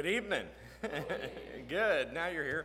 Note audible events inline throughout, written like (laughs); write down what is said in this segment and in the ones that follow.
Good evening. (laughs) good. Now you're here.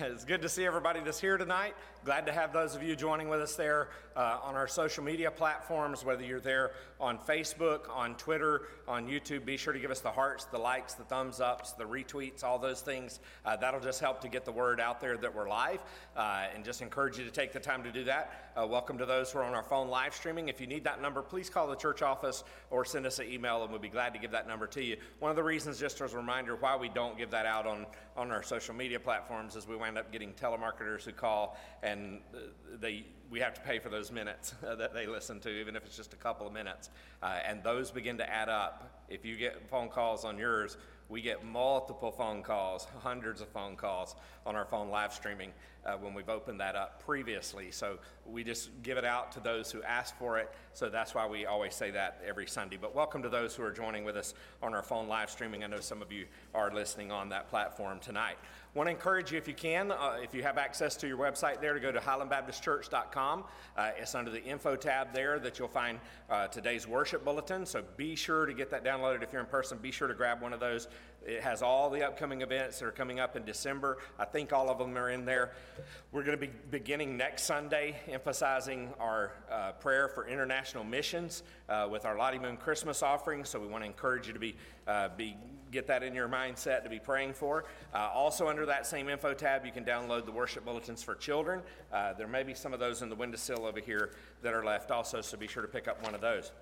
It's good to see everybody that's here tonight. Glad to have those of you joining with us there uh, on our social media platforms, whether you're there on Facebook, on Twitter, on YouTube. Be sure to give us the hearts, the likes, the thumbs ups, the retweets, all those things. Uh, that'll just help to get the word out there that we're live uh, and just encourage you to take the time to do that. Uh, welcome to those who are on our phone live streaming. If you need that number, please call the church office or send us an email and we'll be glad to give that number to you. One of the reasons, just as a reminder, why we don't give that out on, on our social media platforms is we wind up getting telemarketers who call and uh, they, we have to pay for those minutes that they listen to, even if it's just a couple of minutes. Uh, and those begin to add up. If you get phone calls on yours, we get multiple phone calls, hundreds of phone calls on our phone live streaming uh, when we've opened that up previously. So we just give it out to those who ask for it. So that's why we always say that every Sunday. But welcome to those who are joining with us on our phone live streaming. I know some of you are listening on that platform tonight. Want to encourage you, if you can, uh, if you have access to your website there, to go to highlandbaptistchurch.com. Uh, it's under the info tab there that you'll find uh, today's worship bulletin. So be sure to get that downloaded if you're in person. Be sure to grab one of those. It has all the upcoming events that are coming up in December. I think all of them are in there. We're going to be beginning next Sunday, emphasizing our uh, prayer for international missions uh, with our Lottie Moon Christmas offering. So we want to encourage you to be, uh, be get that in your mindset to be praying for. Uh, also, under that same info tab, you can download the worship bulletins for children. Uh, there may be some of those in the windowsill over here that are left also, so be sure to pick up one of those.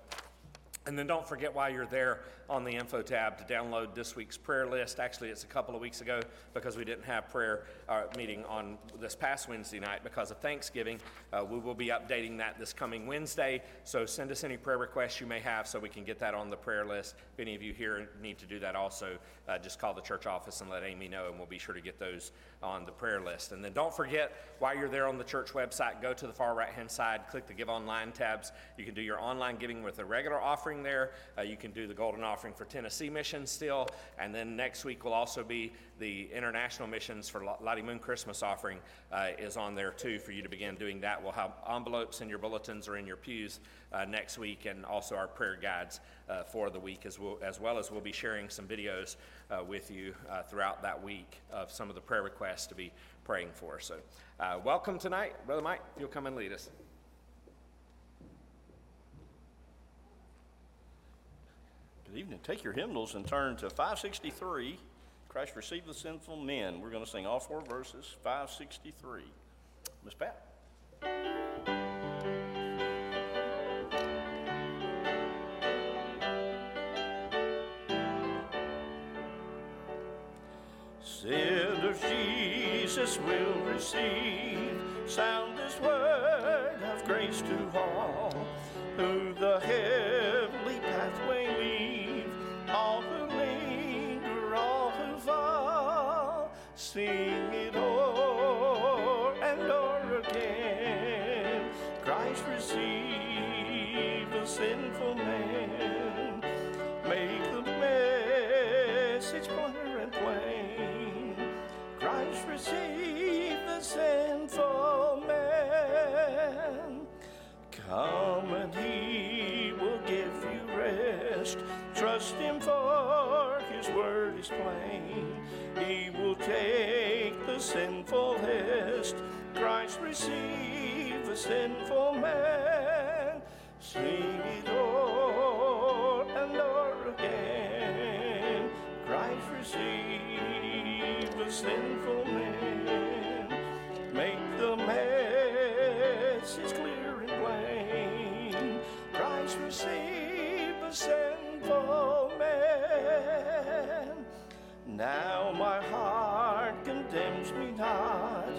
And then don't forget while you're there on the info tab to download this week's prayer list. Actually, it's a couple of weeks ago because we didn't have prayer uh, meeting on this past Wednesday night because of Thanksgiving. Uh, we will be updating that this coming Wednesday. So send us any prayer requests you may have so we can get that on the prayer list. If any of you here need to do that also, uh, just call the church office and let Amy know, and we'll be sure to get those on the prayer list. And then don't forget, while you're there on the church website, go to the far right hand side, click the Give Online tabs. You can do your online giving with a regular offering there. Uh, you can do the golden offering for Tennessee missions still. And then next week will also be the international missions for Lottie Moon Christmas offering uh, is on there too for you to begin doing that. We'll have envelopes in your bulletins or in your pews uh, next week and also our prayer guides uh, for the week as well, as well as we'll be sharing some videos uh, with you uh, throughout that week of some of the prayer requests to be praying for. So, uh, welcome tonight. Brother Mike, you'll come and lead us. Good evening. Take your hymnals and turn to 563. Christ received the sinful men. We're going to sing all four verses, 563. Miss Pat. Sinners Jesus will receive, sound this word of grace to all, who the heavenly sinful man. Come and he will give you rest. Trust him for his word is plain. He will take the sinful hest. Christ receive the sinful man. Sing it o'er and o'er again. Christ receive the sinful man. Message clear and plain. Christ receive the sinful man. Now my heart condemns me not.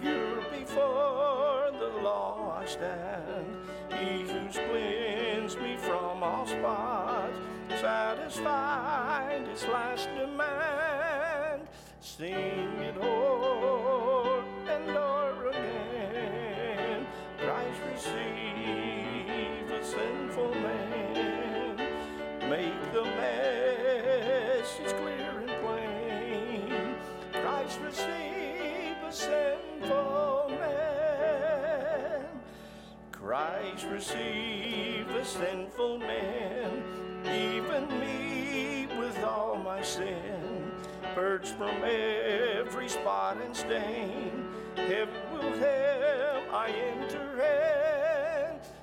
Pure before the law I stand. He who cleansed me from all spots, satisfied his last demand. Sing it o'er sinful man. Make the message clear and plain. Christ receive a sinful man. Christ receive the sinful man, even me with all my sin. purged from every spot and stain. Heaven will have I enter and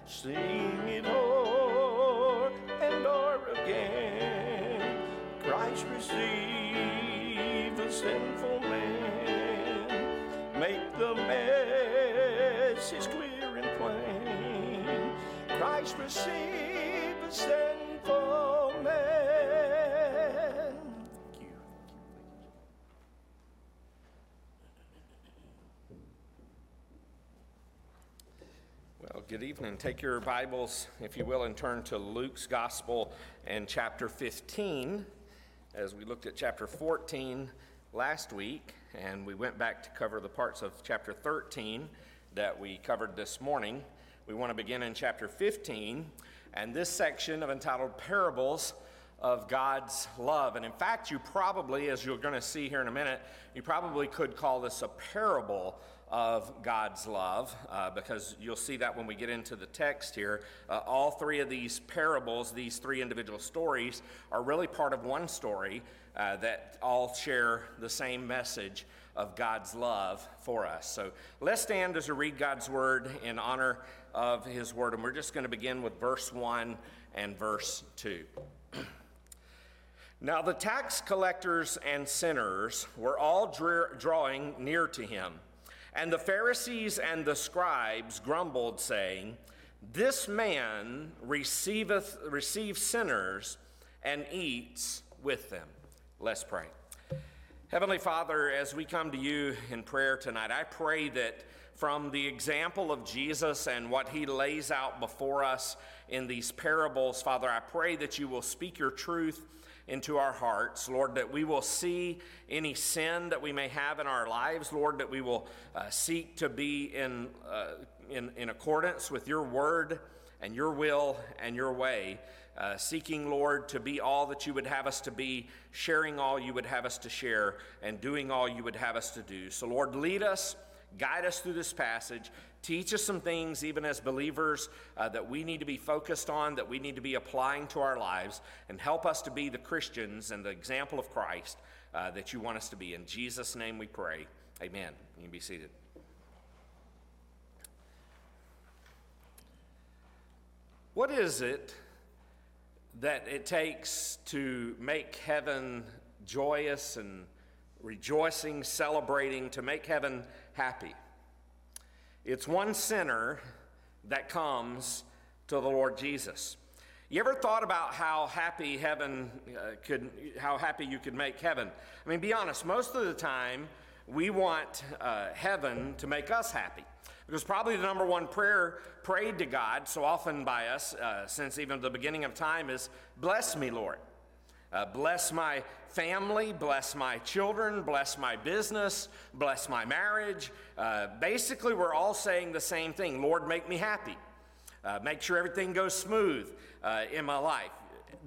sing it o'er and o'er again. Christ receive the sinful man, make the message clear and plain. Christ receive the sinful man. Good evening. Take your Bibles, if you will, and turn to Luke's Gospel and chapter 15. As we looked at chapter 14 last week, and we went back to cover the parts of chapter 13 that we covered this morning, we want to begin in chapter 15, and this section of entitled Parables of God's Love. And in fact, you probably, as you're going to see here in a minute, you probably could call this a parable of God's love, uh, because you'll see that when we get into the text here. Uh, all three of these parables, these three individual stories, are really part of one story uh, that all share the same message of God's love for us. So let's stand as we read God's word in honor of his word. And we're just going to begin with verse 1 and verse 2. (clears throat) Now the tax collectors and sinners were all drawing near to him. And the Pharisees and the scribes grumbled, saying, This man receiveth receives sinners and eats with them. Let's pray. Heavenly Father, as we come to you in prayer tonight, I pray that from the example of Jesus and what he lays out before us in these parables, Father, I pray that you will speak your truth into our hearts. Lord, that we will see any sin that we may have in our lives. Lord, that we will uh, seek to be in, uh, in, in accordance with your word and your will and your way. Uh, seeking, Lord, to be all that you would have us to be, sharing all you would have us to share, and doing all you would have us to do. So, Lord, lead us, guide us through this passage. Teach us some things, even as believers, uh, that we need to be focused on, that we need to be applying to our lives, and help us to be the Christians and the example of Christ uh, that you want us to be. In Jesus' name we pray. Amen. You can be seated. What is it that it takes to make heaven joyous and rejoicing, celebrating, to make heaven happy? It's one sinner that comes to the Lord Jesus. You ever thought about how happy heaven uh, could, how happy you could make heaven? I mean, be honest, most of the time we want uh, heaven to make us happy. Because probably the number one prayer prayed to God so often by us uh, since even the beginning of time is, Bless me, Lord. Uh, bless my family, bless my children, bless my business, bless my marriage. Uh, basically, we're all saying the same thing Lord, make me happy. Uh, make sure everything goes smooth uh, in my life.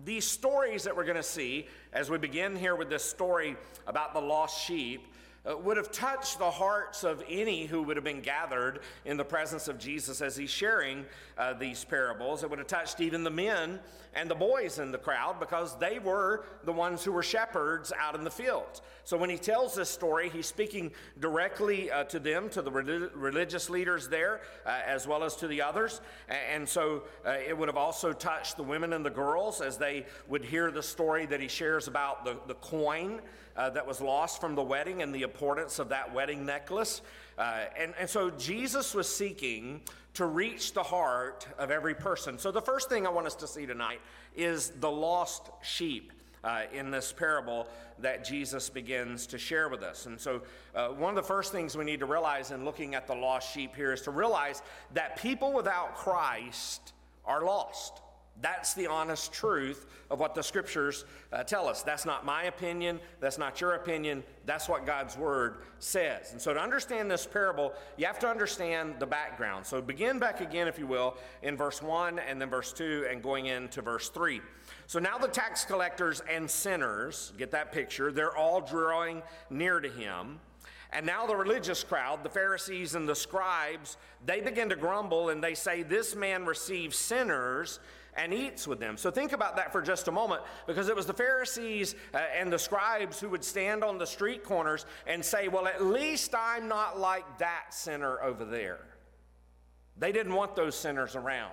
These stories that we're going to see as we begin here with this story about the lost sheep uh, would have touched the hearts of any who would have been gathered in the presence of Jesus as he's sharing uh, these parables. It would have touched even the men and the boys in the crowd because they were the ones who were shepherds out in the fields. So when he tells this story, he's speaking directly uh, to them, to the re- religious leaders there, uh, as well as to the others. And so uh, it would have also touched the women and the girls as they would hear the story that he shares about the, the coin uh, that was lost from the wedding and the importance of that wedding necklace. Uh, and, and so Jesus was seeking to reach the heart of every person. So the first thing I want us to see tonight is the lost sheep. Uh, in this parable that Jesus begins to share with us. And so, uh, one of the first things we need to realize in looking at the lost sheep here is to realize that people without Christ are lost. That's the honest truth of what the scriptures uh, tell us. That's not my opinion. That's not your opinion. That's what God's word says. And so, to understand this parable, you have to understand the background. So, begin back again, if you will, in verse 1 and then verse 2 and going into verse 3. So, now the tax collectors and sinners, get that picture, they're all drawing near to him. And now the religious crowd, the Pharisees and the scribes, they begin to grumble and they say, This man receives sinners and eats with them. So think about that for just a moment because it was the Pharisees uh, and the scribes who would stand on the street corners and say, Well, at least I'm not like that sinner over there. They didn't want those sinners around.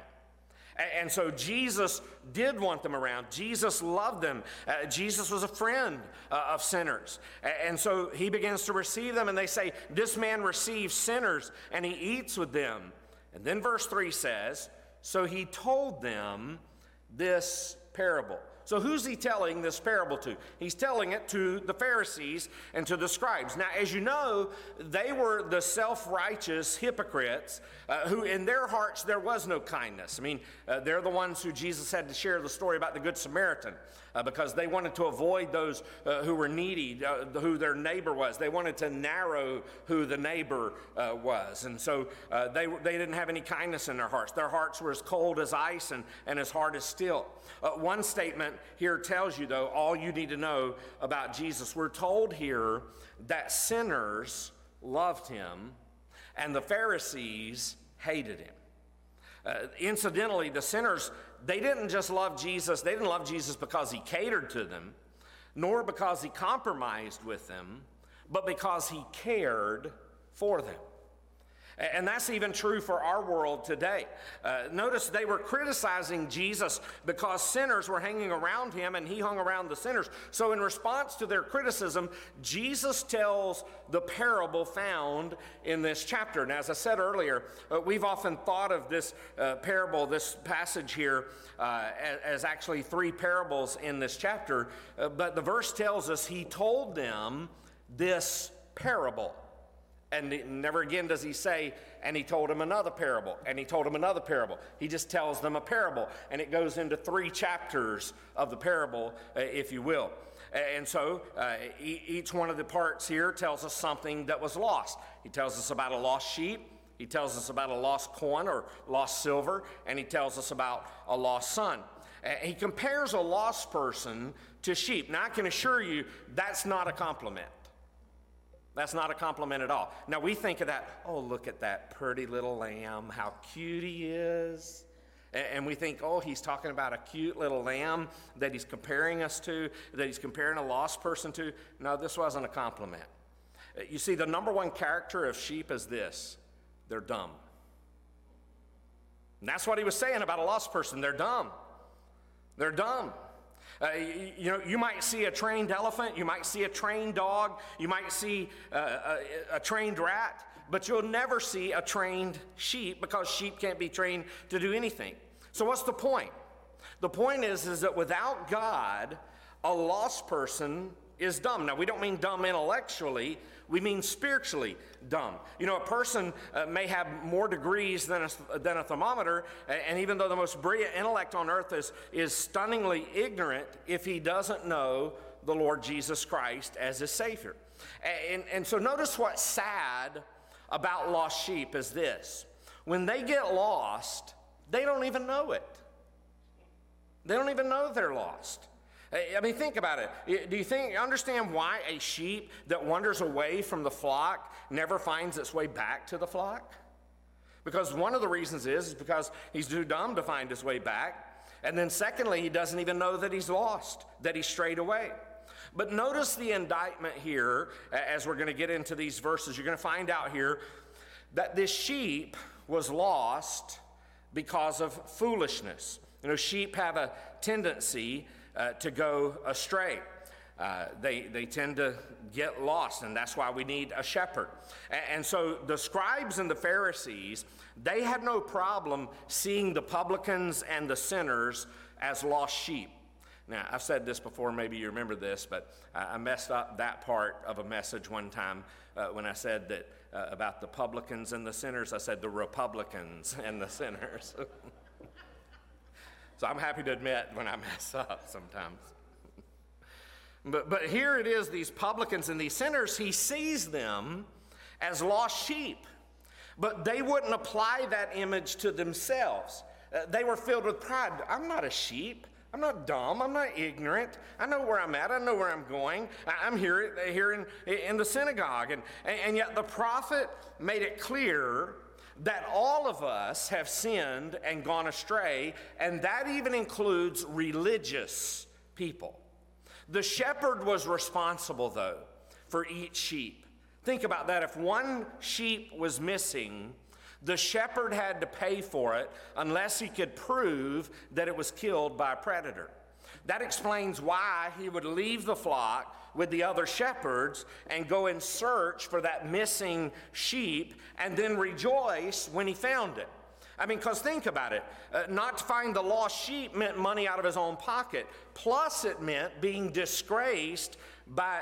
And so Jesus did want them around. Jesus loved them. Uh, Jesus was a friend uh, of sinners. And so he begins to receive them, and they say, This man receives sinners, and he eats with them. And then verse 3 says, So he told them this parable. So, who's he telling this parable to? He's telling it to the Pharisees and to the scribes. Now, as you know, they were the self righteous hypocrites uh, who, in their hearts, there was no kindness. I mean, uh, they're the ones who Jesus had to share the story about the Good Samaritan uh, because they wanted to avoid those uh, who were needy, uh, who their neighbor was. They wanted to narrow who the neighbor uh, was. And so they, they didn't have any kindness in their hearts. Their hearts were as cold as ice and, and as hard as steel. one statement here tells you, though, all you need to know about Jesus. We're told here that sinners loved him and the Pharisees hated him. Uh, incidentally, the sinners, they didn't just love Jesus, they didn't love Jesus because he catered to them, nor because he compromised with them, but because he cared for them. And that's even true for our world today. Uh, notice they were criticizing Jesus because sinners were hanging around him and he hung around the sinners. So, in response to their criticism, Jesus tells the parable found in this chapter. And as I said earlier, uh, we've often thought of this uh, parable, this passage here, uh, as, as, actually three parables in this chapter. Uh, but the verse tells us he told them this parable. And never again does he say, and he told him another parable, and he told him another parable. He just tells them a parable, and it goes into three chapters of the parable, uh, if you will. And so uh, each one of the parts here tells us something that was lost. He tells us about a lost sheep, he tells us about a lost coin or lost silver, and he tells us about a lost son. He compares a lost person to sheep. Now, I can assure you that's not a compliment. That's not a compliment at all. Now we think of that, oh, look at that pretty little lamb, how cute he is. And we think, oh, he's talking about a cute little lamb that he's comparing us to, that he's comparing a lost person to. No, this wasn't a compliment. Uh, you see, the number one character of sheep is this they're dumb. And that's what he was saying about a lost person. They're dumb. They're dumb. Uh, you, you, know, you might see a trained elephant, you might see a trained dog, you might see uh, a, a trained rat, but you'll never see a trained sheep because sheep can't be trained to do anything. So, what's the point? The point is, is that without God, a lost person is dumb. Now, we don't mean dumb intellectually, we mean spiritually dumb. You know, a person uh, may have more degrees than a, than a thermometer, and even though the most brilliant intellect on earth is, is stunningly ignorant, if he doesn't know the Lord Jesus Christ as his Savior. And, and so notice what's sad about lost sheep is this when they get lost, they don't even know it. They don't even know they're lost. I mean, think about it. Do you think, understand why a sheep that wanders away from the flock never finds its way back to the flock? Because one of the reasons is, is because he's too dumb to find his way back. And then, secondly, he doesn't even know that he's lost, that he's strayed away. But notice the indictment here as we're going to get into these verses. You're going to find out here that this sheep was lost because of foolishness. You know, sheep have a tendency uh, to go astray. Uh, they, they tend to get lost, and that's why we need a shepherd. And, and, so the scribes and the Pharisees, they had no problem seeing the publicans and the sinners as lost sheep. Now, I've said this before, maybe you remember this, but I messed up that part of a message one time uh, when I said that uh, about the publicans and the sinners. I said the Republicans (laughs) and the sinners. (laughs) So I'm happy to admit when I mess (laughs) up sometimes. but, but here it is these publicans and these sinners, he sees them as lost sheep. But they wouldn't apply that image to themselves. Uh, they were filled with pride. I'm not a sheep. I'm not dumb. I'm not ignorant. I know where I'm at. I know where I'm going. I'm here, here in, in the synagogue. And, and yet the prophet made it clear that all of us have sinned and gone astray, and that even includes religious people. The shepherd was responsible, though, for each sheep. Think about that. If one sheep was missing, the shepherd had to pay for it unless he could prove that it was killed by a predator. That explains why he would leave the flock with the other shepherds and go in search for that missing sheep and then rejoice when he found it. I mean, because think about it. Uh, not to find the lost sheep meant money out of his own pocket. Plus, it meant being disgraced by,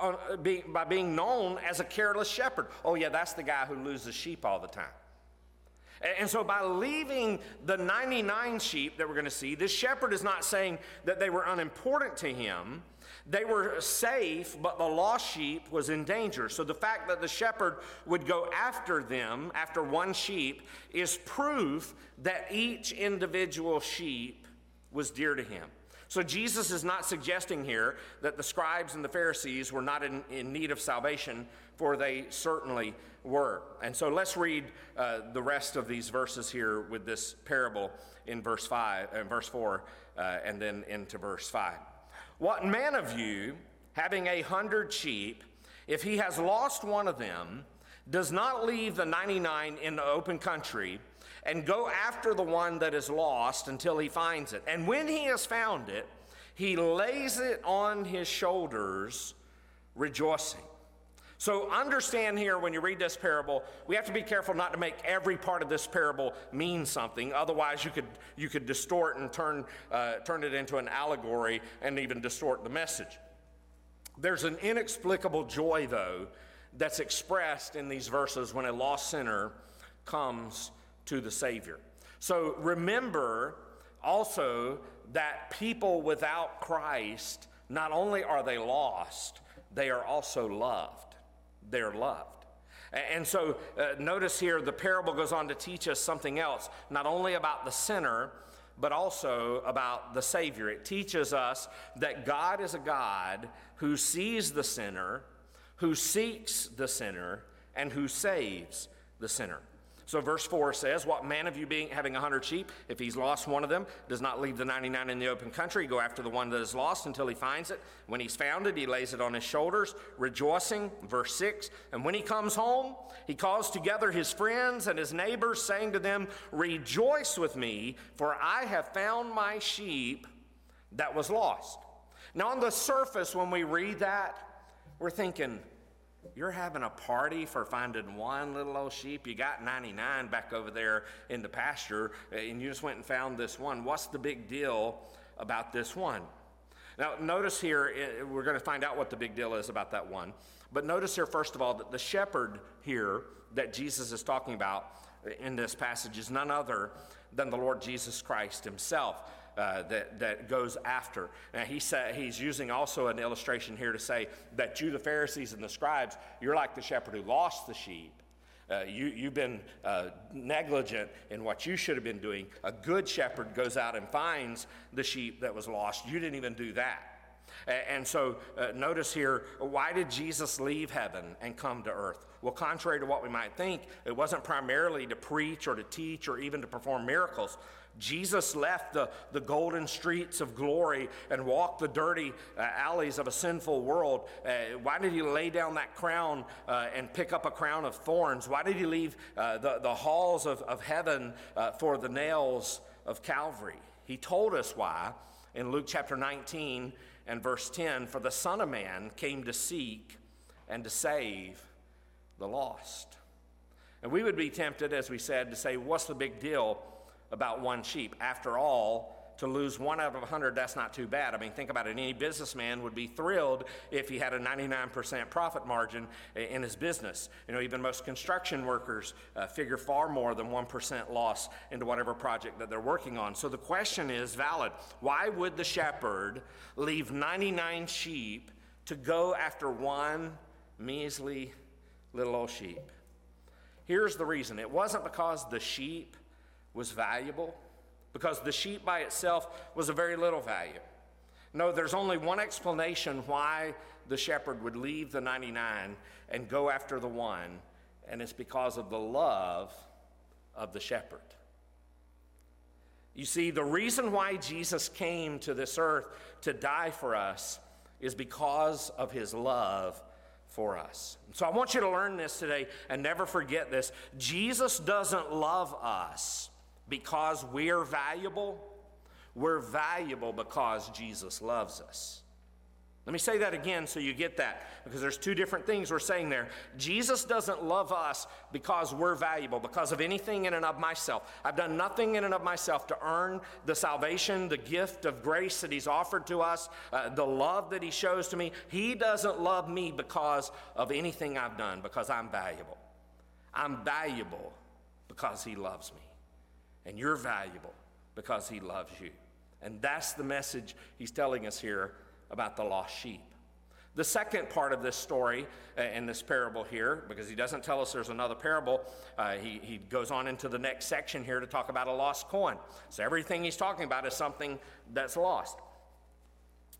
uh, uh, be, by being known as a careless shepherd. Oh, yeah, that's the guy who loses sheep all the time. And so, by leaving the 99 sheep that we're going to see, this shepherd is not saying that they were unimportant to him. They were safe, but the lost sheep was in danger. So, the fact that the shepherd would go after them, after one sheep, is proof that each individual sheep was dear to him. So, Jesus is not suggesting here that the scribes and the Pharisees were not in, in need of salvation, for they certainly were. And so, let's read uh, the rest of these verses here with this parable in verse 5 and uh, verse 4 uh, and then into verse 5. What man of you, having a hundred sheep, if he has lost one of them, does not leave the 99 in the open country and go after the one that is lost until he finds it? And when he has found it, he lays it on his shoulders, rejoicing. So understand here when you read this parable, we have to be careful not to make every part of this parable mean something. Otherwise, you could, you could distort and turn, uh, turn it into an allegory and even distort the message. There's an inexplicable joy, though, that's expressed in these verses when a lost sinner comes to the Savior. So remember also that people without Christ, not only are they lost, they are also loved they're loved. And so uh, notice here the parable goes on to teach us something else, not only about the sinner, but also about the Savior. It teaches us that God is a God who sees the sinner, who seeks the sinner, and who saves the sinner. So verse 4 says, What man of you being having a hundred sheep, if he's lost one of them, does not leave the 99 in the open country, go after the one that is lost until he finds it. When he's found it, he lays it on his shoulders, rejoicing. Verse 6 And when he comes home, he calls together his friends and his neighbors, saying to them, Rejoice with me, for I have found my sheep that was lost. Now, on the surface, when we read that, we're thinking, you're having a party for finding one little old sheep. You got 99 back over there in the pasture, and you just went and found this one. What's the big deal about this one? Now, notice here, eh, we're going to find out what the big deal is about that one. But notice here, first of all, that the shepherd here that Jesus is talking about in this passage is none other than the Lord Jesus Christ himself uh, that, that goes after. Now, he sa- he's using also an illustration here to say that you, the Pharisees and the scribes, you're like the shepherd who lost the sheep. Uh, you, you've been uh, negligent in what you should have been doing. A good shepherd goes out and finds the sheep that was lost. You didn't even do that. And so uh, notice here, why did Jesus leave heaven and come to earth? Well, contrary to what we might think, it wasn't primarily to preach or to teach or even to perform miracles. Jesus left the, the golden streets of glory and walked the dirty uh, alleys of a sinful world. Uh, why did he lay down that crown uh, and pick up a crown of thorns? Why did he leave uh, the, the halls of, of heaven uh, for the nails of Calvary? He told us why in Luke chapter 19 and verse 10 For the Son of Man came to seek and to save the lost. And we would be tempted, as we said, to say, What's the big deal? About one sheep. After all, to lose one out of a 100, that's not too bad. I mean, think about it. Any businessman would be thrilled if he had a 99% profit margin in his business. You know, even most construction workers uh, figure far more than 1% loss into whatever project that they're working on. So the question is valid. Why would the shepherd leave 99 sheep to go after one measly little old sheep? Here's the reason it wasn't because the sheep was valuable because the sheep by itself was of very little value. No, there's only one explanation why the shepherd would leave the 99 and go after the one, and it's because of the love of the shepherd. You see, the reason why Jesus came to this earth to die for us is because of his love for us. So I want you to learn this today and never forget this. Jesus doesn't love us because we're valuable, we're valuable because Jesus loves us. Let me say that again so you get that, because there's two different things we're saying there. Jesus doesn't love us because we're valuable, because of anything in and of myself. I've done nothing in and of myself to earn the salvation, the gift of grace that He's offered to us, uh, the love that He shows to me. He doesn't love me because of anything I've done, because I'm valuable. I'm valuable because He loves me. And you're valuable because He loves you. And that's the message He's telling us here about the lost sheep. The second part of this story uh, in this parable here, because he doesn't tell us there's another parable, uh, he, he goes on into the next section here to talk about a lost coin. So everything he's talking about is something that's lost.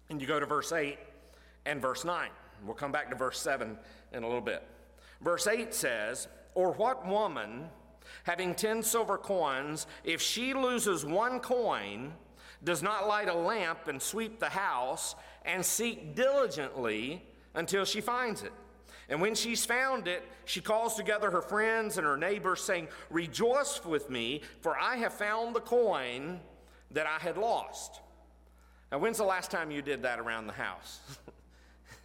And you go to verse 8 and verse 9. We'll come back to verse 7 in a little bit. Verse 8 says, Or what woman, having 10 silver coins, if she loses one coin, does not light a lamp and sweep the house and seek diligently until she finds it. And when she's found it, she calls together her friends and her neighbors, saying, Rejoice with me, for I have found the coin that I had lost. Now, when's the last time you did that around the house? (laughs)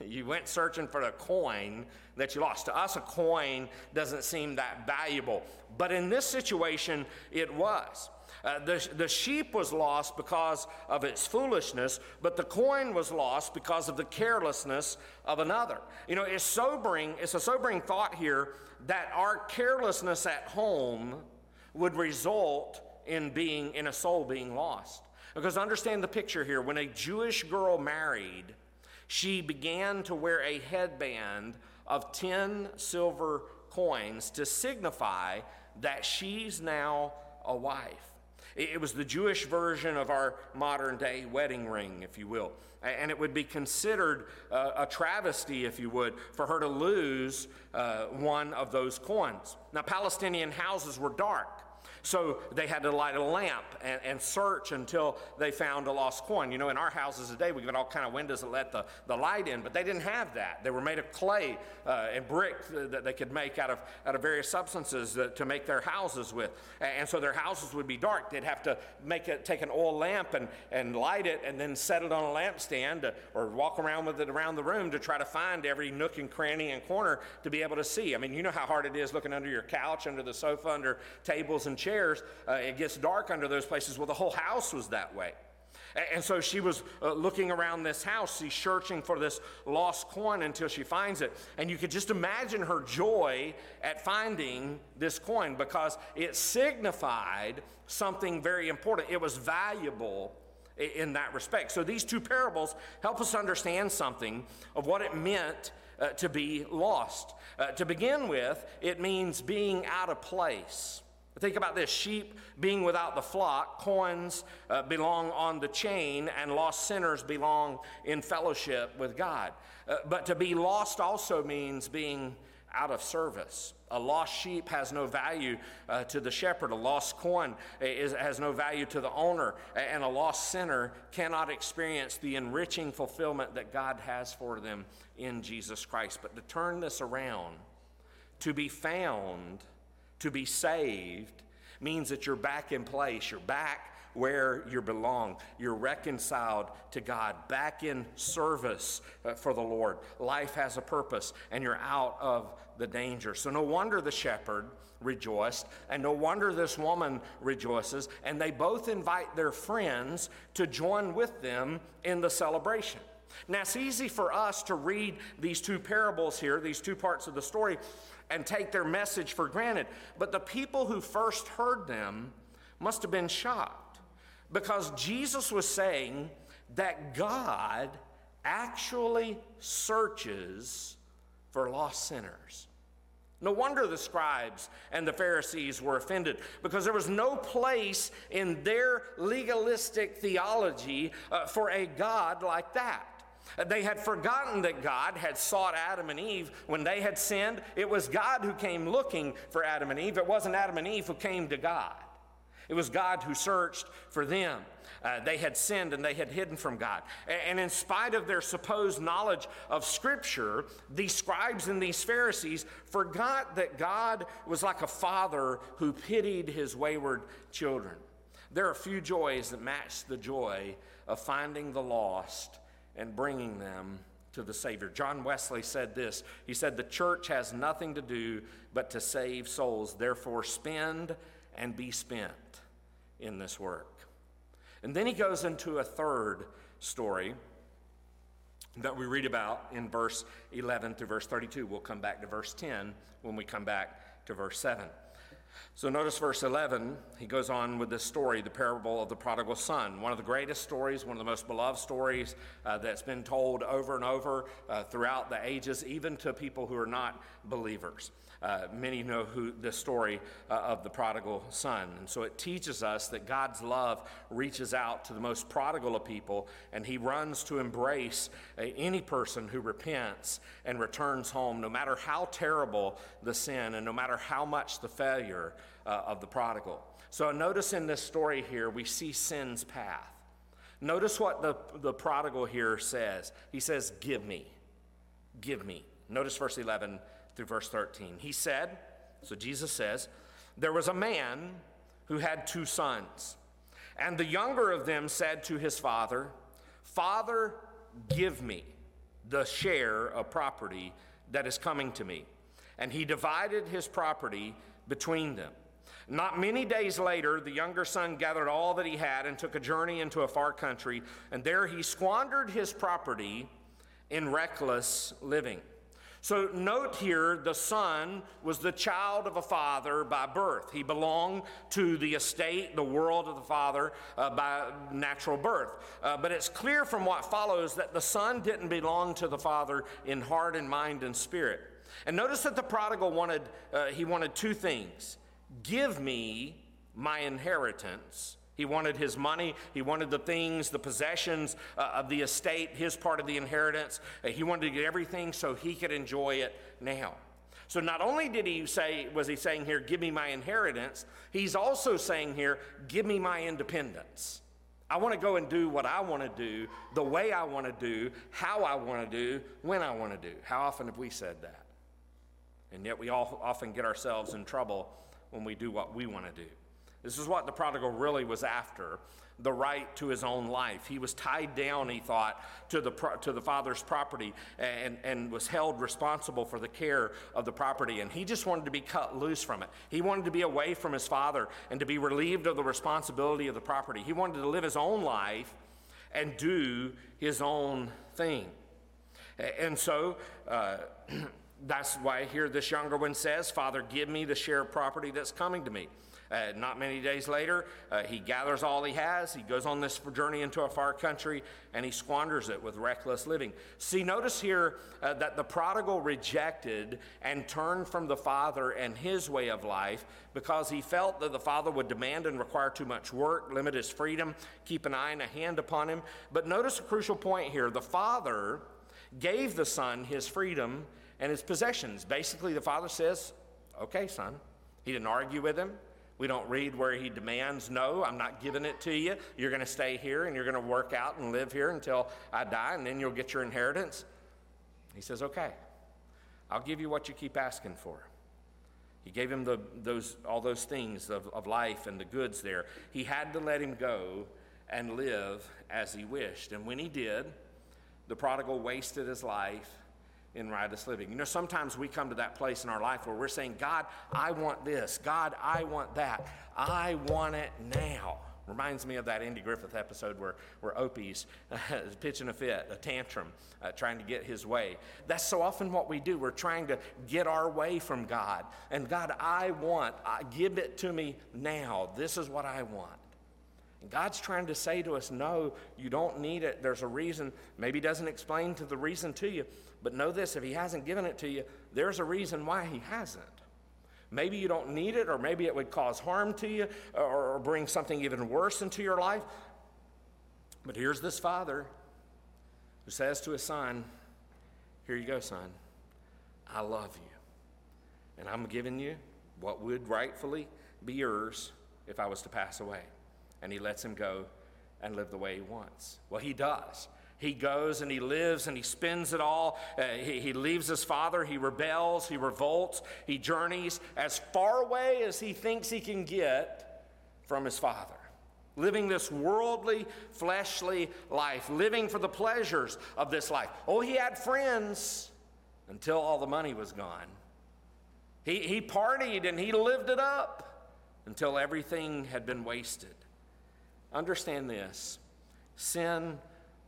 you went searching for the coin that you lost. To us, a coin doesn't seem that valuable, but in this situation, it was. Uh, the, the sheep was lost because of its foolishness, but the coin was lost because of the carelessness of another. You know, it's sobering, it's a sobering thought here that our carelessness at home would result in being in a soul being lost. Because understand the picture here. When a Jewish girl married, she began to wear a headband of 10 silver coins to signify that she's now a wife. It was the Jewish version of our modern day wedding ring, if you will. And it would be considered a travesty, if you would, for her to lose uh, one of those coins. Now, Palestinian houses were dark. So they had to light a lamp and, and search until they found a lost coin. You know, in our houses today, we've got all kind of windows that let the, the light in, but they didn't have that. They were made of clay uh, and brick that they could make out of, out of various substances that, to make their houses with. And so their houses would be dark. They'd have to make it, take an oil lamp and, and light it and then set it on a lampstand or walk around with it around the room to try to find every nook and cranny and corner to be able to see. I mean, you know how hard it is looking under your couch, under the sofa, under tables and chairs uh, it gets dark under those places. Well, the whole house was that way. And so she was uh, looking around this house, she's searching for this lost coin until she finds it. And you could just imagine her joy at finding this coin because it signified something very important. It was valuable in that respect. So these two parables help us understand something of what it meant uh, to be lost. Uh, to begin with, it means being out of place. Think about this sheep being without the flock, coins uh, belong on the chain, and lost sinners belong in fellowship with God. Uh, but to be lost also means being out of service. A lost sheep has no value uh, to the shepherd. A lost coin is, has no value to the owner. And a lost sinner cannot experience the enriching fulfillment that God has for them in Jesus Christ. But to turn this around, to be found, to be saved means that you're back in place. You're back where you belong. You're reconciled to God, back in service uh, for the Lord. Life has a purpose, and you're out of the danger. So, no wonder the shepherd rejoiced, and no wonder this woman rejoices, and they both invite their friends to join with them in the celebration. Now, it's easy for us to read these two parables here, these two parts of the story, and take their message for granted. But the people who first heard them must have been shocked because Jesus was saying that God actually searches for lost sinners. No wonder the scribes and the Pharisees were offended because there was no place in their legalistic theology uh, for a God like that. They had forgotten that God had sought Adam and Eve when they had sinned. It was God who came looking for Adam and Eve. It wasn't Adam and Eve who came to God. It was God who searched for them. Uh, they had sinned and they had hidden from God. And in spite of their supposed knowledge of Scripture, these scribes and these Pharisees forgot that God was like a father who pitied his wayward children. There are few joys that match the joy of finding the lost and bringing them to the Savior. John Wesley said this He said, The church has nothing to do but to save souls. Therefore, spend and be spent in this work. And then he goes into a third story that we read about in verse 11 through verse 32. We'll come back to verse 10 when we come back to verse 7. So notice verse 11, he goes on with this story, the parable of the prodigal son. One of the greatest stories, one of the most beloved stories uh, that's been told over and over uh, throughout the ages, even to people who are not believers. Uh, many know who the story uh, of the prodigal son. And so it teaches us that God's love reaches out to the most prodigal of people, and he runs to embrace uh, any person who repents and returns home, no matter how terrible the sin and no matter how much the failure uh, of the prodigal. So notice in this story here, we see sin's path. Notice what the, the prodigal here says. He says, Give me, give me. Notice verse 11 through verse 13. He said, so Jesus says, there was a man who had two sons. And the younger of them said to his father, Father, give me the share of property that is coming to me. And he divided his property between them. Not many days later, the younger son gathered all that he had and took a journey into a far country, and there he squandered his property in reckless living. So note here, the son was the child of a father by birth. He belonged to the estate, the world of the father uh, by natural birth. Uh, but it's clear from what follows that the son didn't belong to the father in heart and mind and spirit. And notice that the prodigal wanted, uh, he wanted two things. Give me my inheritance he wanted his money. He wanted the things, the possessions uh, of the estate, his part of the inheritance. Uh, he wanted to get everything so he could enjoy it now. So not only did he say, was he saying here, give me my inheritance, he's also saying here, give me my independence. I want to go and do what I want to do, the way I want to do, how I want to do, when I want to do. How often have we said that? And yet we all often get ourselves in trouble when we do what we want to do. This is what the prodigal really was after the right to his own life. He was tied down, he thought, to the, to the father's property and, and was held responsible for the care of the property. And he just wanted to be cut loose from it. He wanted to be away from his father and to be relieved of the responsibility of the property. He wanted to live his own life and do his own thing. And so, uh, (clears throat) that's why here this younger one says, Father, give me the share of property that's coming to me. Uh, not many days later, uh, he gathers all he has. He goes on this journey into a far country and he squanders it with reckless living. See, notice here uh, that the prodigal rejected and turned from the father and his way of life because he felt that the father would demand and require too much work, limit his freedom, keep an eye and a hand upon him. But notice a crucial point here the father gave the son his freedom and his possessions. Basically, the father says, Okay, son. He didn't argue with him. We don't read where he demands, no, I'm not giving it to you. You're going to stay here and you're going to work out and live here until I die, and then you'll get your inheritance. He says, okay, I'll give you what you keep asking for. He gave him the, those, all those things of, of life and the goods there. He had to let him go and live as he wished. And when he did, the prodigal wasted his life in riotous living. You know, sometimes we come to that place in our life where we're saying, God, I want this. God, I want that. I want it now. Reminds me of that Andy Griffith episode where, where Opie's uh, (laughs) pitching a fit, a tantrum, uh, trying to get his way. That's so often what we do. We're trying to get our way from God. And God, I want, I, give it to me now. This is what I want. And God's trying to say to us, no, you don't need it. There's a reason. Maybe He doesn't explain to the reason to you, but know this if He hasn't given it to you, there's a reason why He hasn't. Maybe you don't need it, or maybe it would cause harm to you, or, bring something even worse into your life. But here's this father who says to his son, Here you go, son. I love you. And I'm giving you what would rightfully be yours if I was to pass away. And he lets him go and live the way he wants. Well, he does. He goes and he lives and he spends it all. Uh, he, he leaves his father. He rebels. He revolts. He journeys as far away as he thinks he can get from his father. Living this worldly, fleshly life, living for the pleasures of this life. Oh, he had friends until all the money was gone. He, he partied and he lived it up until everything had been wasted. Understand this sin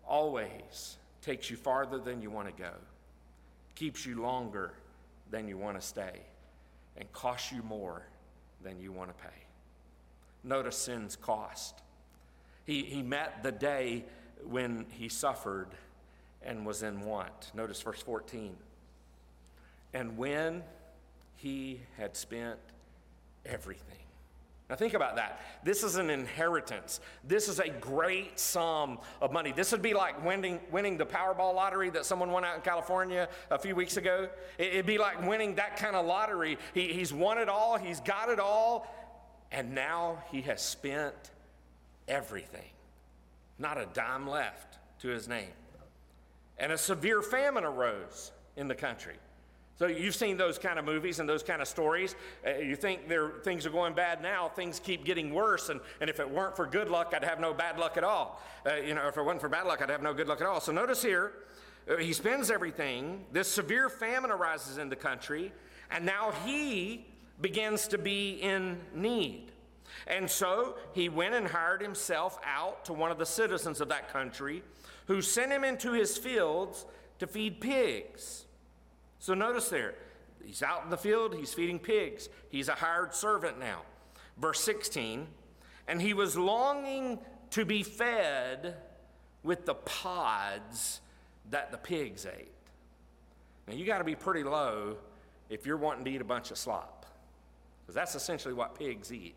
always takes you farther than you want to go, keeps you longer than you want to stay, and costs you more than you want to pay. Notice sin's cost. He, he met the day when he suffered and was in want. Notice verse 14. And when he had spent everything. Now, think about that. This is an inheritance. This is a great sum of money. This would be like winning, winning the Powerball lottery that someone won out in California a few weeks ago. It'd be like winning that kind of lottery. He, he's won it all, he's got it all, and now he has spent everything. Not a dime left to his name. And a severe famine arose in the country. So you've seen those kind of movies and those kind of stories. Uh, you think things are going bad now, things keep getting worse, and, and if it weren't for good luck, I'd have no bad luck at all. Uh, you know, if it wasn't for bad luck, I'd have no good luck at all. So notice here, uh, he spends everything. This severe famine arises in the country, and now he begins to be in need. And so he went and hired himself out to one of the citizens of that country, who sent him into his fields to feed pigs. So notice there, he's out in the field, he's feeding pigs. He's a hired servant now. Verse 16, and he was longing to be fed with the pods that the pigs ate. Now you got to be pretty low if you're wanting to eat a bunch of slop, because that's essentially what pigs eat.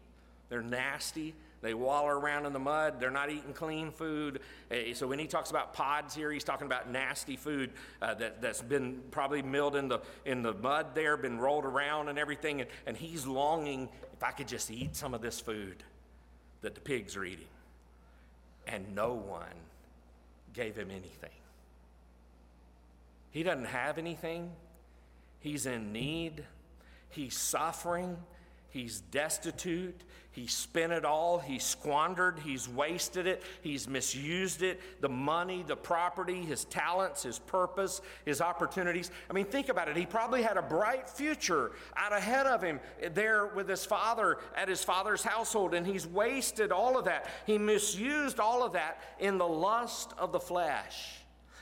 They're nasty, they waller around in the mud. They're not eating clean food. Eh, so when he talks about pods here, he's talking about nasty food uh, that, that's been probably milled in the, in the mud there, been rolled around and everything. And, and he's longing, if I could just eat some of this food that the pigs are eating. And no one gave him anything. He doesn't have anything. He's in need. He's suffering. He's destitute. He spent it all. He squandered. He's wasted it. He's misused it. The money, the property, his talents, his purpose, his opportunities. I mean, think about it. He probably had a bright future out ahead of him there with his father at his father's household, and he's wasted all of that. He misused all of that in the lust of the flesh.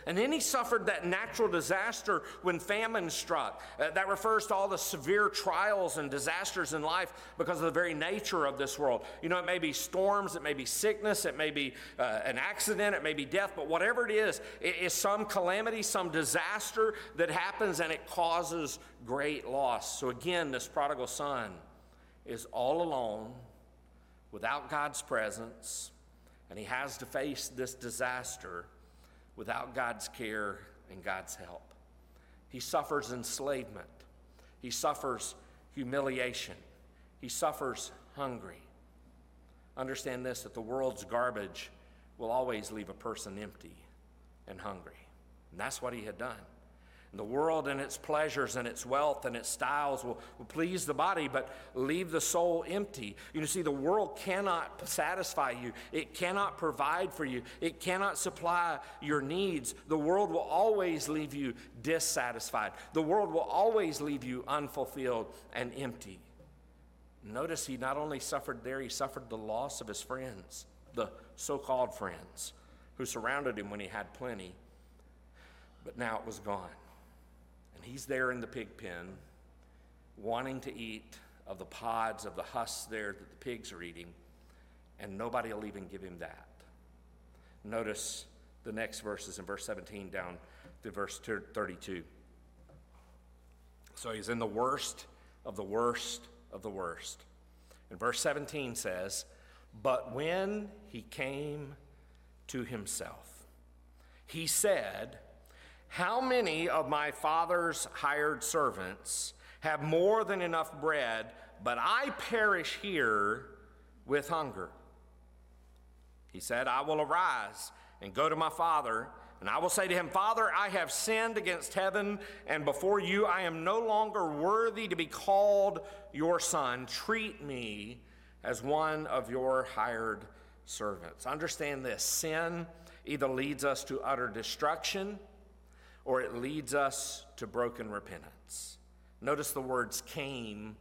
And then he suffered that natural disaster when famine struck. Uh, that refers to all the severe trials and disasters in life because of the very nature of this world. You know, it may be storms, it may be sickness, it may be uh, an accident, it may be death, but whatever it is, it is some calamity, some disaster that happens and it causes great loss. So again, this prodigal son is all alone without God's presence, and he has to face this disaster without God's care and God's help. He suffers enslavement. He suffers humiliation. He suffers hungry. Understand this that the world's garbage will always leave a person empty and hungry. And that's what he had done. The world and its pleasures and its wealth and its styles will, will please the body, but leave the soul empty. You see, the world cannot satisfy you, it cannot provide for you, it cannot supply your needs. The world will always leave you dissatisfied, the world will always leave you unfulfilled and empty. Notice he not only suffered there, he suffered the loss of his friends, the so called friends who surrounded him when he had plenty, but now it was gone. And he's there in the pig pen, wanting to eat of the pods, of the husks there that the pigs are eating, and nobody will even give him that. Notice the next verses in verse 17 down to verse 32. So he's in the worst of the worst of the worst. And verse 17 says, But when he came to himself, he said, How many of my father's hired servants have more than enough bread, but I perish here with hunger? He said, I will arise and go to my father, and I will say to him, Father, I have sinned against heaven and before you. I am no longer worthy to be called your son. Treat me as one of your hired servants. Understand this sin either leads us to utter destruction or it leads us to broken repentance. Notice the words came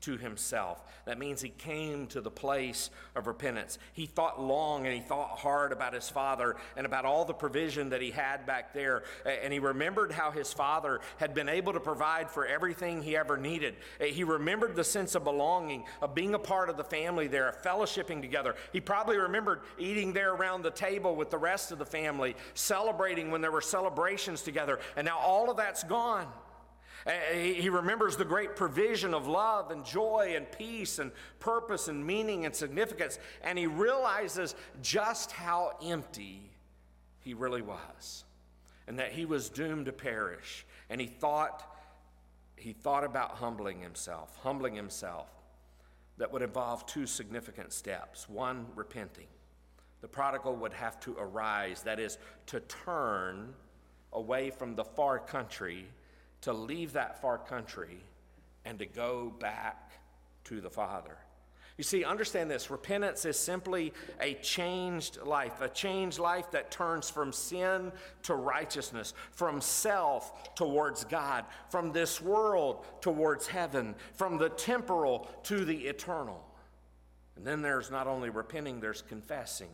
to himself. That means he came to the place of repentance. He thought long and he thought hard about his father and about all the provision that he had back there. And he remembered how his father had been able to provide for everything he ever needed. He remembered the sense of belonging, of being a part of the family there, of fellowshipping together. He probably remembered eating there around the table with the rest of the family, celebrating when there were celebrations together. And now all of that's gone. Eh, he remembers the great provision of love and joy and peace and purpose and meaning and significance. And he realizes just how empty he really was and that he was doomed to perish. And he thought, he thought about humbling himself, humbling himself that would involve two significant steps. One, repenting. The prodigal would have to arise, that is, to turn away from the far country to leave that far country and to go back to the Father. You see, understand this repentance is simply a changed life, a changed life that turns from sin to righteousness, from self towards God, from this world towards heaven, from the temporal to the eternal. And then there's not only repenting, there's confessing.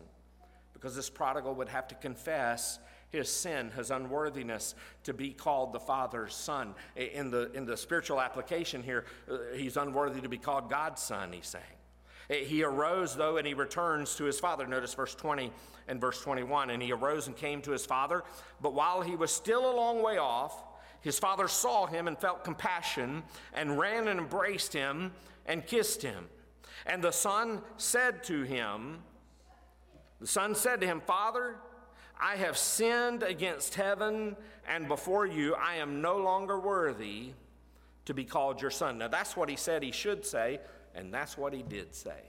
Because this prodigal would have to confess his sin, his unworthiness to be called the Father's Son. In the, in the spiritual application here, uh, he's unworthy to be called God's Son, he's saying. He arose, though, and he returns to his father. Notice verse 20 and verse 21. And he arose and came to his father, but while he was still a long way off, his father saw him and felt compassion and ran and embraced him and kissed him. And the son said to him, The son said to him, Father, I have sinned against heaven and before you. I am no longer worthy to be called your son. Now, that's what he said he should say, and that's what he did say.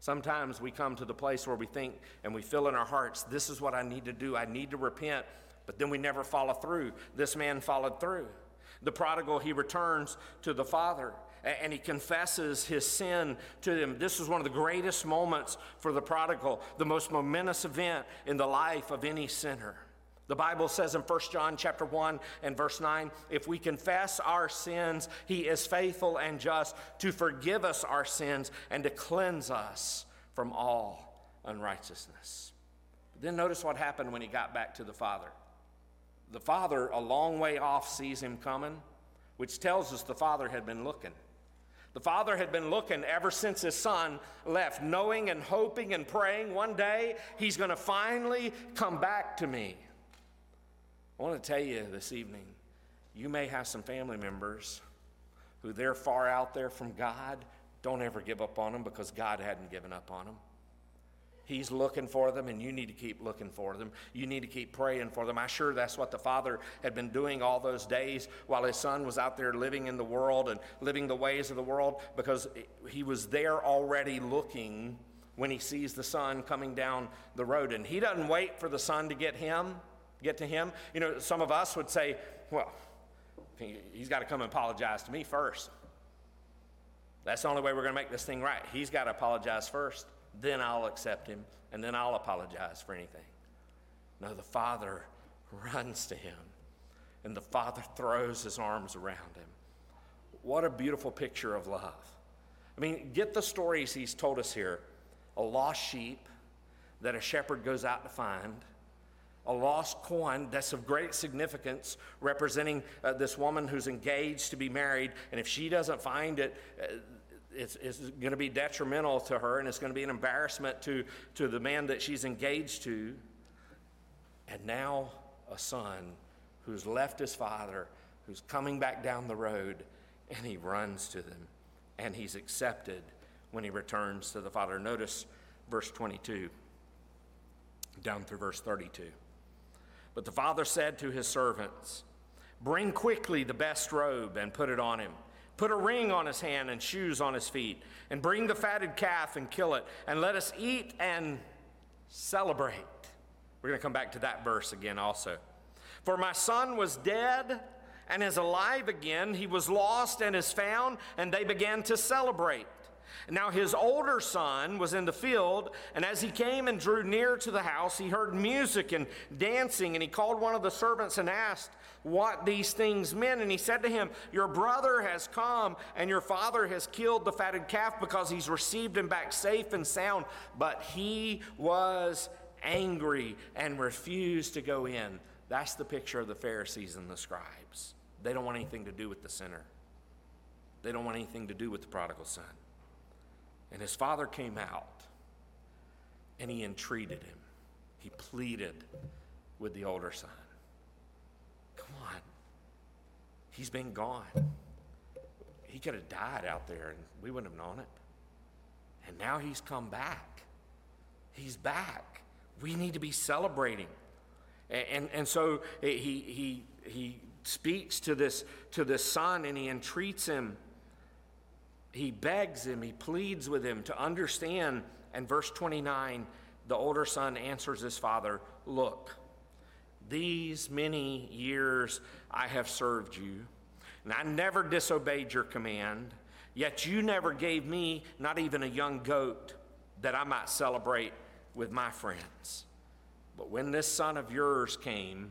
Sometimes we come to the place where we think and we feel in our hearts, this is what I need to do. I need to repent, but then we never follow through. This man followed through. The prodigal, he returns to the father and he confesses his sin to them. This is one of the greatest moments for the prodigal, the most momentous event in the life of any sinner. The Bible says in 1 John chapter 1 and verse 9, if we confess our sins, he is faithful and just to forgive us our sins and to cleanse us from all unrighteousness. But then notice what happened when he got back to the Father. The Father, a long way off, sees him coming, which tells us the Father had been looking. The father had been looking ever since his son left, knowing and hoping and praying one day he's going to finally come back to me. I want to tell you this evening you may have some family members who they're far out there from God. Don't ever give up on them because God hadn't given up on them. He's looking for them, and you need to keep looking for them. You need to keep praying for them. I'm sure that's what the father had been doing all those days while his son was out there living in the world and living the ways of the world because he was there already looking when he sees the son coming down the road. And he doesn't wait for the son to get him, get to him. You know, some of us would say, well, he's got to come and apologize to me first. That's the only way we're going to make this thing right. He's got to apologize first then I'll accept him, and then I'll apologize for anything. No, the Father (laughs) runs to him, and the Father throws his arms around him. What a beautiful picture of love. I mean, get the stories he's told us here a lost sheep that a shepherd goes out to find, a lost coin that's of great significance, representing uh, this woman who's engaged to be married, and if she doesn't find it, uh, it's, it's going to be detrimental to her and it's going to be an embarrassment to, to the man that she's engaged to. And now a son who's left his father, who's coming back down the road, and he runs to them and he's accepted when he returns to the father. Notice verse 22 down through verse 32. But the father said to his servants, Bring quickly the best robe and put it on him. Put a ring on his hand and shoes on his feet. And bring the fatted calf and kill it. And let us eat and celebrate. We're going to come back to that verse again also. For my son was dead and is alive again. He was lost and is found. And they began to celebrate. Now his older son was in the field, and as he came and drew near to the house, he heard music and dancing, and he called one of the servants and asked what these things meant. And he said to him, Your brother has come, and your father has killed the fatted calf because he's received him back safe and sound. But he was angry and refused to go in. That's the picture of the Pharisees and the scribes. They don't want anything to do with the sinner, they don't want anything to do with the prodigal son. And his father came out and he entreated him. He pleaded with the older son. Come on. He's been gone. He could have died out there and we wouldn't have known it. And now he's come back. He's back. We need to be celebrating. And, and, and so eh, he, he, he speaks to this, to this son and he entreats him he begs him, he pleads with him to understand. And verse 29, the older son answers his father, Look, these many years I have served you, and I never disobeyed your command, yet you never gave me not even a young goat that I might celebrate with my friends. But when this son of yours came,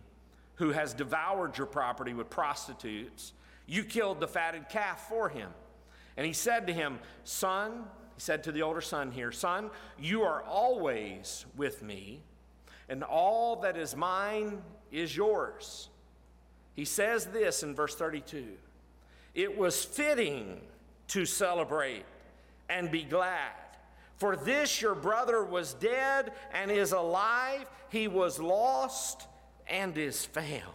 who has devoured your property with prostitutes, you killed the fatted calf for him. And he said to him, Son, he said to the older son here, Son, you are always with me, and all that is mine is yours. He says this in verse 32 It was fitting to celebrate and be glad. For this your brother was dead and is alive, he was lost and is found.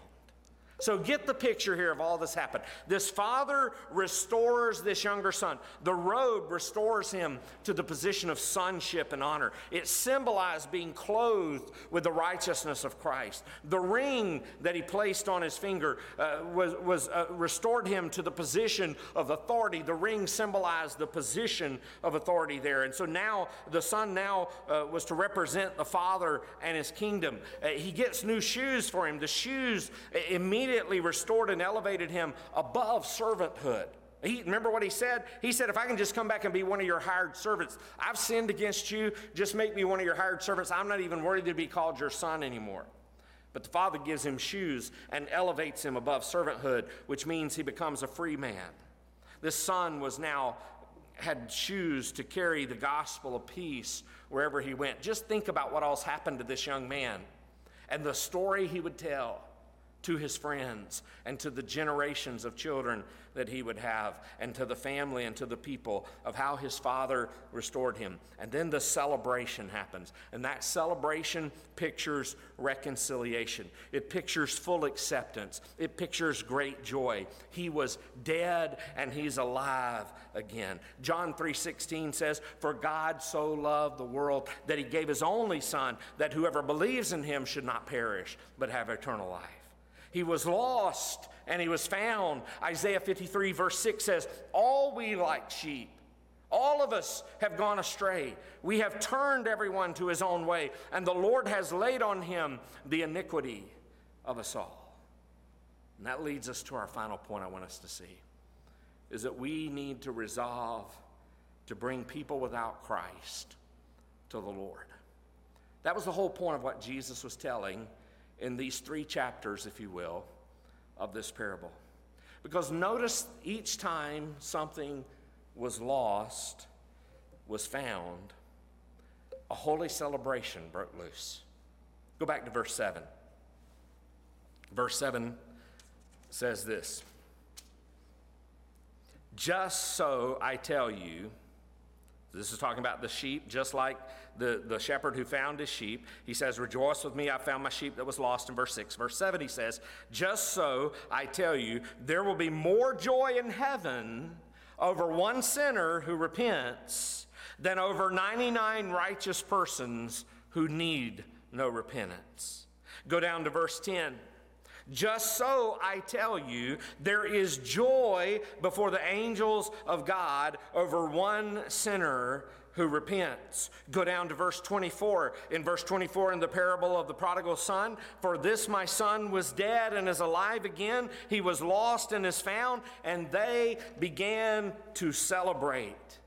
So get the picture here of all this happened. This father restores this younger son. The robe restores him to the position of sonship and honor. It symbolized being clothed with the righteousness of Christ. The ring that he placed on his finger uh, was, was uh, restored him to the position of authority. The ring symbolized the position of authority there. And so now the son now uh, was to represent the father and his kingdom. Uh, he gets new shoes for him. The shoes immediately immediately restored and elevated him above servanthood. He, remember what he said? He said, If I can just come back and be one of your hired servants, I've sinned against you. Just make me one of your hired servants. I'm not even worthy to be called your son anymore. But the father gives him shoes and elevates him above servanthood, which means he becomes a free man. This son was now had shoes to carry the gospel of peace wherever he went. Just think about what else happened to this young man and the story he would tell to his friends and to the generations of children that he would have, and to the family and to the people of how his father restored him. And then the celebration happens. And that celebration pictures reconciliation, it pictures full acceptance, it pictures great joy. He was dead and he's alive again. John 3:16 says, "For God so loved the world that he gave his only son that whoever believes in him should not perish but have eternal life." He was lost and he was found. Isaiah 53, verse 6 says, All we like sheep, all of us have gone astray. We have turned everyone to his own way, and the Lord has laid on him the iniquity of us all. And that leads us to our final point I want us to see is that we need to resolve to bring people without Christ to the Lord. That was the whole point of what Jesus was telling in these three chapters, if you will, of this parable. Because notice each time something was lost, was found, a holy celebration broke loose. Go back to verse 7. Verse 7 says this Just so I tell you, this is talking about the sheep, just like the, the shepherd who found his sheep. He says, Rejoice with me, I found my sheep that was lost in verse 6. Verse 7, he says, Just so I tell you, there will be more joy in heaven over one sinner who repents than over 99 righteous persons who need no repentance. Go down to verse 10. Just so I tell you, there is joy before the angels of God over one sinner who repents. Go down to verse 24. In verse 24, in the parable of the prodigal son, for this my son was dead and is alive again. He was lost and is found, and they began to celebrate.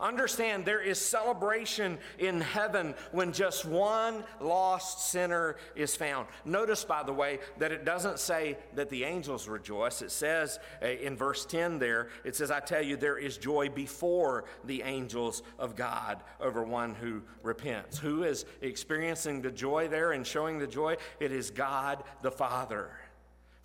Understand there is celebration in heaven when just one lost sinner is found. Notice, by the way, that it doesn't say that the angels rejoice. It says uh, in verse 10 there, it says, I tell you, there is joy before the angels of God over one who repents. Who is experiencing the joy there and showing the joy? It is God the Father.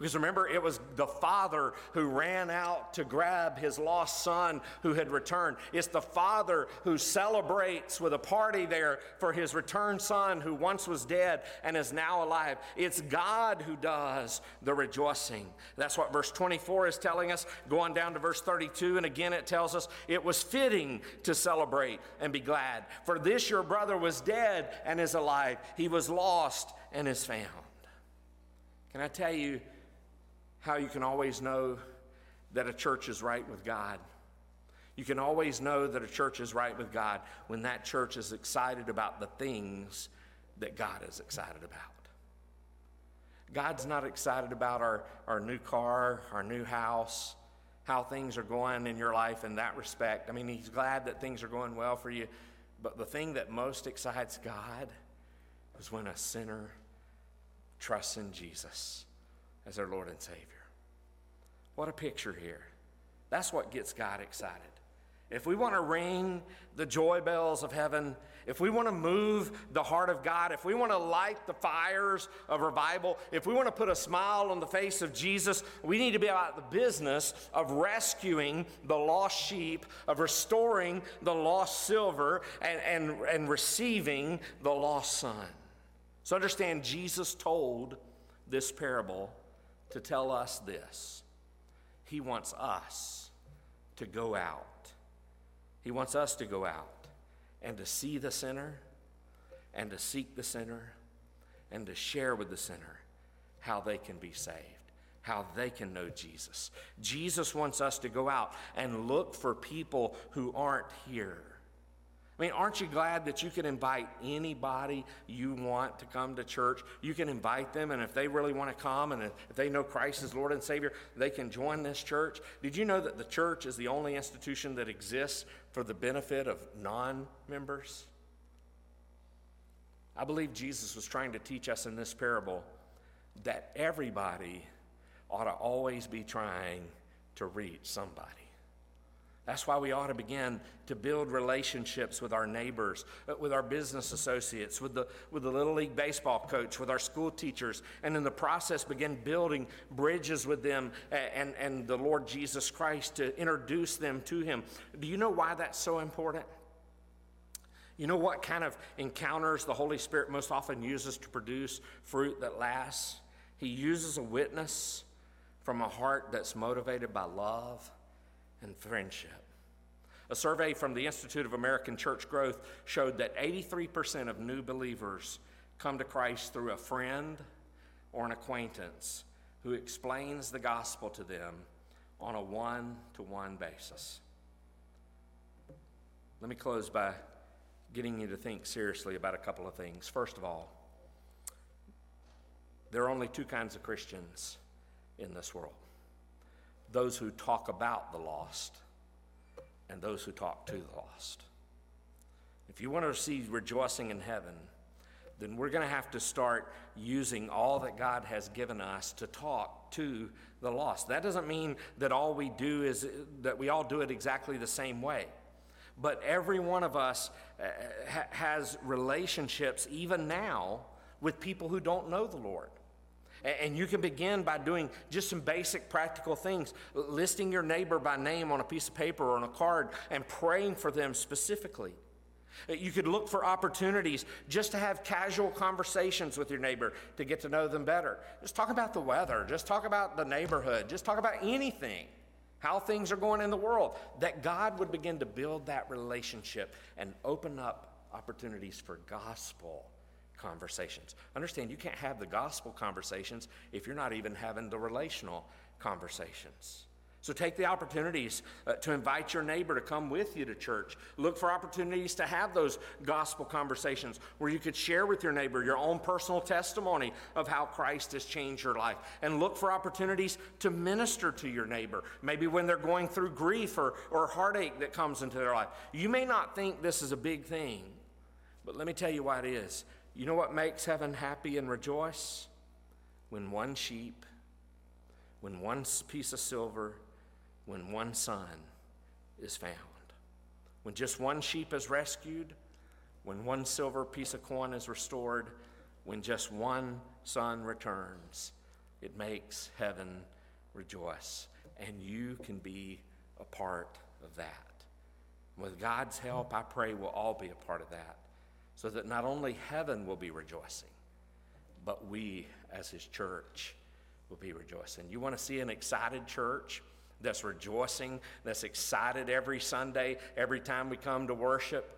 Because remember, it was the father who ran out to grab his lost son who had returned. It's the father who celebrates with a party there for his returned son who once was dead and is now alive. It's God who does the rejoicing. That's what verse 24 is telling us. Go on down to verse 32, and again it tells us it was fitting to celebrate and be glad. For this your brother was dead and is alive, he was lost and is found. Can I tell you? How you can always know that a church is right with God. You can always know that a church is right with God when that church is excited about the things that God is excited about. God's not excited about our, our new car, our new house, how things are going in your life in that respect. I mean, He's glad that things are going well for you, but the thing that most excites God is when a sinner trusts in Jesus as our Lord and Savior. What a picture here. That's what gets God excited. If we want to ring the joy bells of heaven, if we want to move the heart of God, if we want to light the fires of revival, if we want to put a smile on the face of Jesus, we need to be about the business of rescuing the lost sheep, of restoring the lost silver, and, and, and receiving the lost son. So understand, Jesus told this parable to tell us this He wants us to go out. He wants us to go out and to see the sinner and to seek the sinner and to share with the sinner how they can be saved, how they can know Jesus. Jesus wants us to go out and look for people who aren't here I mean, aren't you glad that you can invite anybody you want to come to church? You can invite them, and if they really want to come and if they know Christ as Lord and Savior, they can join this church. Did you know that the church is the only institution that exists for the benefit of non members? I believe Jesus was trying to teach us in this parable that everybody ought to always be trying to reach somebody. That's why we ought to begin to build relationships with our neighbors, uh, with our business associates, with the, with the Little League baseball coach, with our school teachers, and in the process begin building bridges with them and, and the Lord Jesus Christ to introduce them to Him. Do you know why that's so important? You know what kind of encounters the Holy Spirit most often uses to produce fruit that lasts? He uses a witness from a heart that's motivated by love and friendship. A survey from the Institute of American Church Growth showed that 83% of new believers come to Christ through a friend or an acquaintance who explains the gospel to them on a one to one basis. Let me close by getting you to think seriously about a couple of things. First of all, there are only two kinds of Christians in this world those who talk about the lost and those who talk to the lost. If you want to see rejoicing in heaven, then we're going to have to start using all that God has given us to talk to the lost. That doesn't mean that all we do is that we all do it exactly the same way. But every one of us uh, has relationships, even now, with people who don't know the Lord. And you can begin by doing just some basic practical things, listing your neighbor by name on a piece of paper or on a card and praying for them specifically. You could look for opportunities just to have casual conversations with your neighbor to get to know them better. Just talk about the weather, just talk about the neighborhood, just talk about anything, how things are going in the world. That God would begin to build that relationship and open up opportunities for gospel conversations. Understand, you can't have the gospel conversations if you're not even having the relational conversations. So take the opportunities uh, to invite your neighbor to come with you to church. Look for opportunities to have those gospel conversations where you could share with your neighbor your own personal testimony of how Christ has changed your life. And look for opportunities to minister to your neighbor, maybe when they're going through grief or, or heartache that comes into their life. You may not think this is a big thing, but let me tell you why it is. You know what makes heaven happy and rejoice? When one sheep, when one piece of silver, when one son is found. When just one sheep is rescued, when one silver piece of coin is restored, when just one son returns, it makes heaven rejoice. And you can be a part of that. With God's help, I pray we'll all be a part of that so that not only heaven will be rejoicing, but we as His church will be rejoicing. You want to see an excited church? that's rejoicing, that's excited every Sunday, every time we come to worship,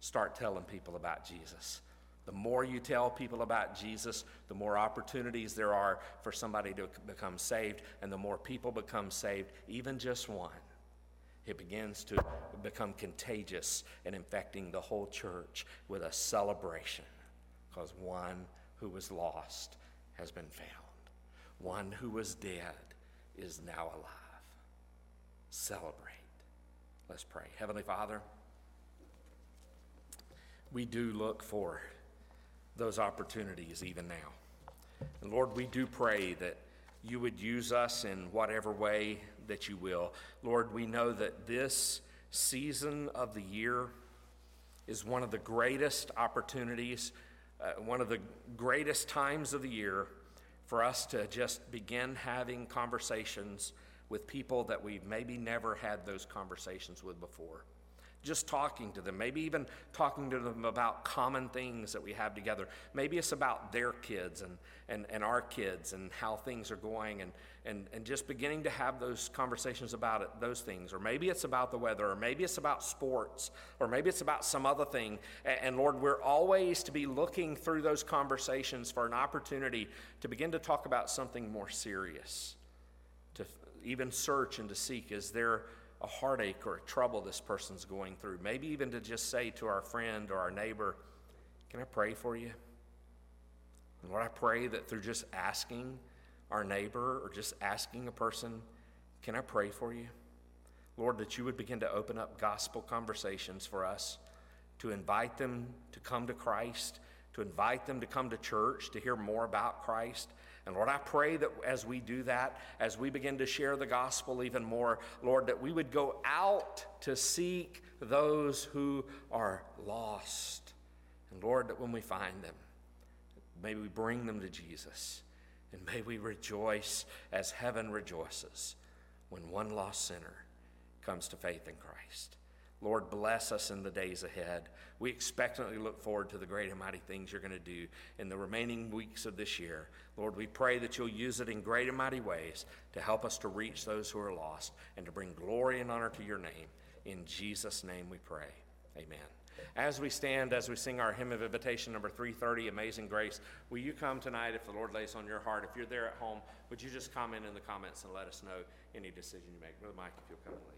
start telling people about Jesus. The more you tell people about Jesus, the more opportunities there are for somebody to become saved, and the more people become saved, even just one. It begins to become contagious and infecting the whole church with a celebration because one who was lost has been found. One who was dead is now alive celebrate. Let's pray. Heavenly Father, we do look for those opportunities even now. And Lord, we do pray that you would use us in whatever way that you will. Lord, we know that this season of the year is one of the greatest opportunities, uh, one of the greatest times of the year for us to just begin having conversations with people that we've maybe never had those conversations with before. Just talking to them, maybe even talking to them about common things that we have together. Maybe it's about their kids and, and, and our kids and how things are going, and, and, and just beginning to have those conversations about it, those things. Or maybe it's about the weather, or maybe it's about sports, or maybe it's about some other thing. And, and Lord, we're always to be looking through those conversations for an opportunity to begin to talk about something more serious to even search and to seek is there a heartache or a trouble this person's going through? Maybe even to just say to our friend or our neighbor, Can I pray for you? And Lord, I pray that through just asking our neighbor or just asking a person, Can I pray for you? Lord, that you would begin to open up gospel conversations for us, to invite them to come to Christ, to invite them to come to church, to hear more about Christ, and Lord, I pray that as we do that, as we begin to share the gospel even more, Lord, that we would go out to seek those who are lost. And Lord, that when we find them, may we bring them to Jesus. And may we rejoice as heaven rejoices when one lost sinner comes to faith in Christ. Lord, bless us in the days ahead. We expectantly look forward to the great and mighty things you're going to do in the remaining weeks of this year. Lord, we pray that you'll use it in great and mighty ways to help us to reach those who are lost and to bring glory and honor to your name. In Jesus' name we pray. Amen. As we stand, as we sing our hymn of invitation number 330, Amazing Grace, will you come tonight if the Lord lays on your heart? If you're there at home, would you just comment in the comments and let us know any decision you make? Brother Mike, if you'll come and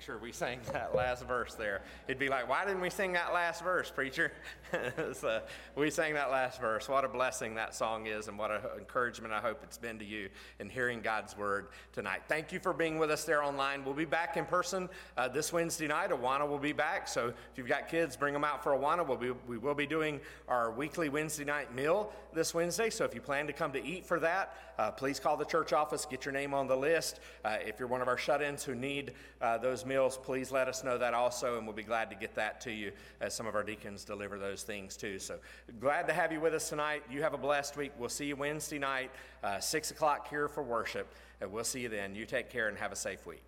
Sure we sang that last verse there. He'd be like, Why didn't we sing that last verse, preacher? (laughs) so we sang that last verse. What a blessing that song is, and what an encouragement I hope it's been to you in hearing God's word tonight. Thank you for being with us there online. We'll be back in person uh, this Wednesday night. Awana will be back. So if you've got kids, bring them out for Awana. We'll be, we will be doing our weekly Wednesday night meal this Wednesday. So if you plan to come to eat for that, uh, please call the church office, get your name on the list. Uh, if you're one of our shut ins who need uh, those meals, please let us know that also, and we'll be glad to get that to you as some of our deacons deliver those things too. So glad to have you with us tonight. You have a blessed week. We'll see you Wednesday night, uh, 6 o'clock here for worship, and we'll see you then. You take care and have a safe week.